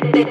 de, de.